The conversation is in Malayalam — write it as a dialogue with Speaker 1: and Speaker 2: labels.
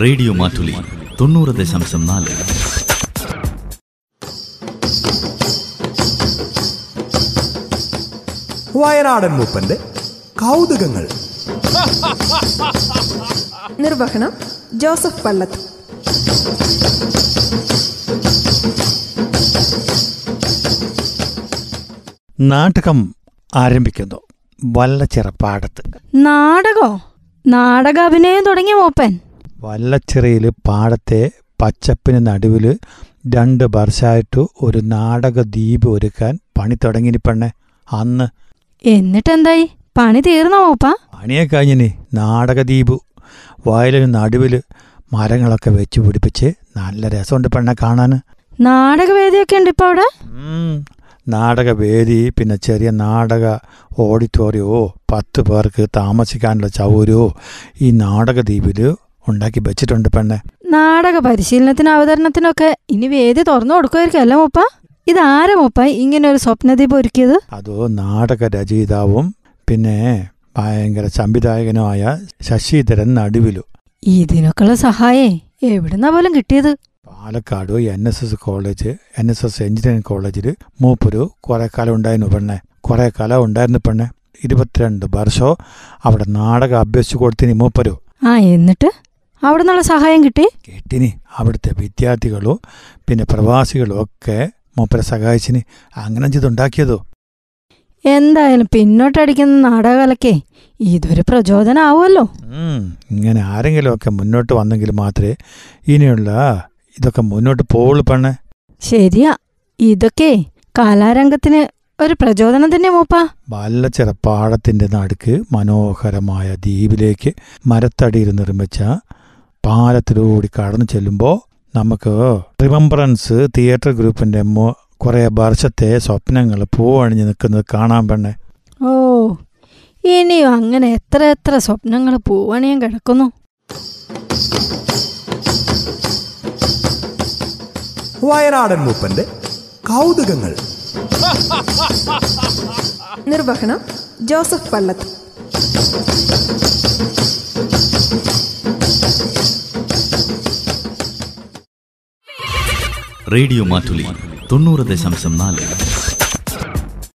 Speaker 1: റേഡിയോ മാറ്റുലി തൊണ്ണൂറ് ദശാംശം നാല്.
Speaker 2: വയനാടൻ മൂപ്പന്റെ കൗതുകങ്ങൾ.
Speaker 3: നിർവഹണം ജോസഫ് പള്ളത്ത്
Speaker 4: നാടകം ആരംഭിക്കുന്നു. വല്ല
Speaker 5: ചെറുപ്പാടത്ത് നാടകോ? നാടകാഭിനയം തുടങ്ങിയ മൂപ്പൻ.
Speaker 4: വല്ലച്ചിറയിൽ പാടത്തെ പച്ചപ്പിന് നടുവിൽ രണ്ട് വർഷമായിട്ട് ഒരു നാടക ദ്വീപ് ഒരുക്കാൻ പണി തുടങ്ങിനി പെണ്ണെ. അന്ന്
Speaker 5: എന്നിട്ടെന്തായി? പണി തീർന്നോ ഓപ്പ
Speaker 4: പണിയെ കഴിഞ്ഞിനി. നാടകദ്വീപ് വയലിന് നടുവിൽ മരങ്ങളൊക്കെ വെച്ച് പിടിപ്പിച്ച് നല്ല രസമുണ്ട് പെണ്ണെ കാണാൻ
Speaker 5: നാടകവേദിയൊക്കെ ഉണ്ട് ഇപ്പൊ അവിടെ.
Speaker 4: നാടകവേദി പിന്നെ ചെറിയ നാടക ഓഡിറ്റോറിയോ പത്ത് പേർക്ക് താമസിക്കാനുള്ള ചൗരോ ഈ നാടകദ്വീപിൽ ഉണ്ടാക്കി വെച്ചിട്ടുണ്ട് പെണ്ണെ.
Speaker 5: നാടക പരിശീലനത്തിനും അവതരണത്തിനൊക്കെ ഇനി വേദി തുറന്നു കൊടുക്കുമായിരിക്കും ഇത് ഇതാരാ മുപ്പ ഇങ്ങനെ ഒരു സ്വപ്നദീപ് ഒരുക്കിയത്?
Speaker 4: അതോ നാടക രചയിതാവും പിന്നെ ഭയങ്കര സംവിധായകനുമായ ശശിധരൻ നടുവിലു.
Speaker 5: ഇതിനൊക്കെയുള്ള സഹായേ എവിടുന്നാ പോലും കിട്ടിയത്?
Speaker 4: Palakkad N S S college N S S engineering കോളേജിൽ മൂപ്പര് കുറെ കാലം ഉണ്ടായിരുന്നു പെണ്ണെ. കുറെ കാലം ഉണ്ടായിരുന്നു പെണ്ണെ. ഇരുപത്തിരണ്ട് വർഷമോ അവിടെ നാടകം അഭ്യസിച്ചു കൊടുത്തിന് മൂപ്പരു.
Speaker 5: ആ എന്നിട്ട്? അവിടെ നിന്നുള്ള സഹായം കിട്ടി?
Speaker 4: കിട്ടിനി അവിടുത്തെ വിദ്യാർത്ഥികളോ പിന്നെ പ്രവാസികളോ ഒക്കെ മൂപ്പരെ സഹായിച്ചിന്. അങ്ങനെ ചെയ്തുണ്ടാക്കിയതോ
Speaker 5: എന്തായാലും പിന്നോട്ടടിക്കുന്ന നാടകലക്കേ ഇതൊരു പ്രചോദനമാവുമല്ലോ
Speaker 4: ഇങ്ങനെ ഇങ്ങനെ ആരെങ്കിലുമൊക്കെ മുന്നോട്ട് വന്നെങ്കിൽ മാത്രമേ ഇനിയുള്ള ഇതൊക്കെ മുന്നോട്ട് പോവുള്ളൂ പെണ്ണെ.
Speaker 5: ശരിയാ. ഇതൊക്കെ കലാരംഗത്തിന് ഒരു പ്രചോദനം തന്നെ മൂപ്പ.
Speaker 4: വല്ല ചെറുപ്പാടത്തിന്റെ നടുക്ക് മനോഹരമായ ദ്വീപിലേക്ക് മരത്തടിയിൽ നിർമ്മിച്ച പാലത്തിലൂടെ കടന്നു ചെല്ലുമ്പോൾ നമുക്ക് റിമംബറൻസ് തിയേറ്റർ ഗ്രൂപ്പിന്റെ കുറേ വർഷത്തെ സ്വപ്നങ്ങൾ പൂവണിഞ്ഞ് നിൽക്കുന്നത് കാണാൻ പെണ്ണെ.
Speaker 5: ഓ ഇനിയും അങ്ങനെ എത്ര എത്ര സ്വപ്നങ്ങൾ പൂവണിയാൻ കിടക്കുന്നു?
Speaker 2: വയനാടൻ മൂപ്പന്റെ കൗതുകങ്ങൾ.
Speaker 3: നിർവഹണം ജോസഫ് പള്ളത്ത്
Speaker 1: റേഡിയോ മാറ്റുലി തൊണ്ണൂറ് ദശാംശം നാല്